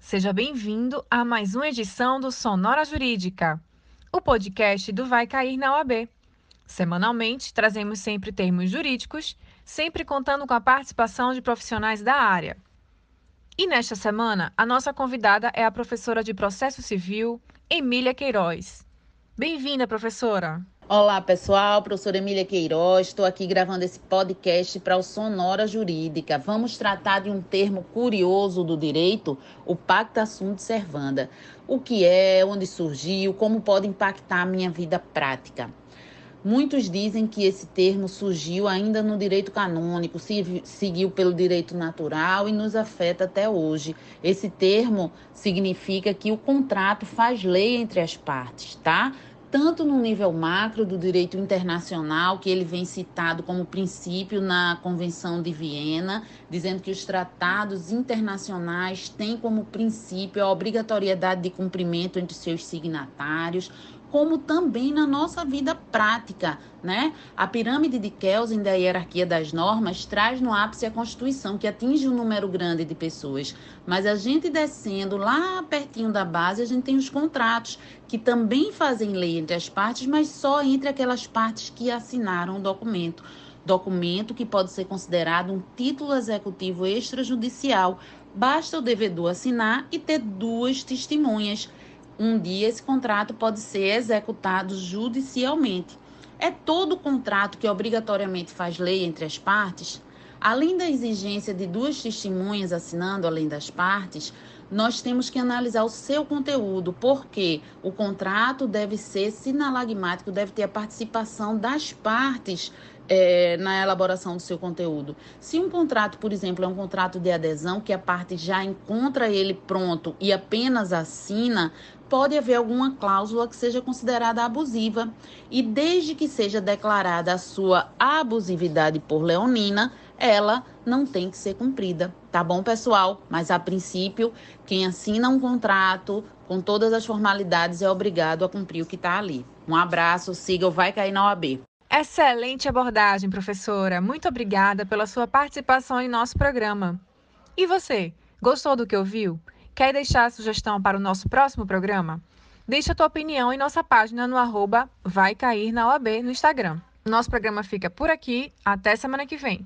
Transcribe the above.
Seja bem-vindo a mais uma edição do Sonora Jurídica, o podcast do Vai Cair na OAB. Semanalmente, trazemos sempre termos jurídicos, sempre contando com a participação de profissionais da área. E nesta semana, a nossa convidada é a professora de Processo Civil, Emília Queiroz. Bem-vinda, professora! Olá, pessoal. Professora Emília Queiroz. Estou aqui gravando esse podcast para o Sonora Jurídica. Vamos tratar de um termo curioso do direito, o Pacta Sunt Servanda. O que é, onde surgiu, como pode impactar a minha vida prática. Muitos dizem que esse termo surgiu ainda no direito canônico, seguiu pelo direito natural e nos afeta até hoje. Esse termo significa que o contrato faz lei entre as partes, tá? Tanto no nível macro do direito internacional, que ele vem citado como princípio na Convenção de Viena, dizendo que os tratados internacionais têm como princípio a obrigatoriedade de cumprimento entre seus signatários, como também na nossa vida prática, né? A pirâmide de Kelsen da hierarquia das normas traz no ápice a Constituição, que atinge um número grande de pessoas. Mas a gente descendo lá pertinho da base, a gente tem os contratos, que também fazem lei entre as partes, mas só entre aquelas partes que assinaram o documento. Documento que pode ser considerado um título executivo extrajudicial. Basta o devedor assinar e ter duas testemunhas um dia esse contrato pode ser executado judicialmente. É todo contrato que obrigatoriamente faz lei entre as partes? Além da exigência de duas testemunhas assinando além das partes, nós temos que analisar o seu conteúdo, porque o contrato deve ser sinalagmático, deve ter a participação das partes é, na elaboração do seu conteúdo. Se um contrato, por exemplo, é um contrato de adesão que a parte já encontra ele pronto e apenas assina, pode haver alguma cláusula que seja considerada abusiva. E desde que seja declarada a sua abusividade por leonina, ela não tem que ser cumprida. Tá bom, pessoal? Mas a princípio, quem assina um contrato com todas as formalidades é obrigado a cumprir o que está ali. Um abraço, siga o Vai Cair na OAB. Excelente abordagem, professora. Muito obrigada pela sua participação em nosso programa. E você, gostou do que ouviu? Quer deixar a sugestão para o nosso próximo programa? Deixe a tua opinião em nossa página no arroba Vai Cair na OAB no Instagram. Nosso programa fica por aqui. Até semana que vem.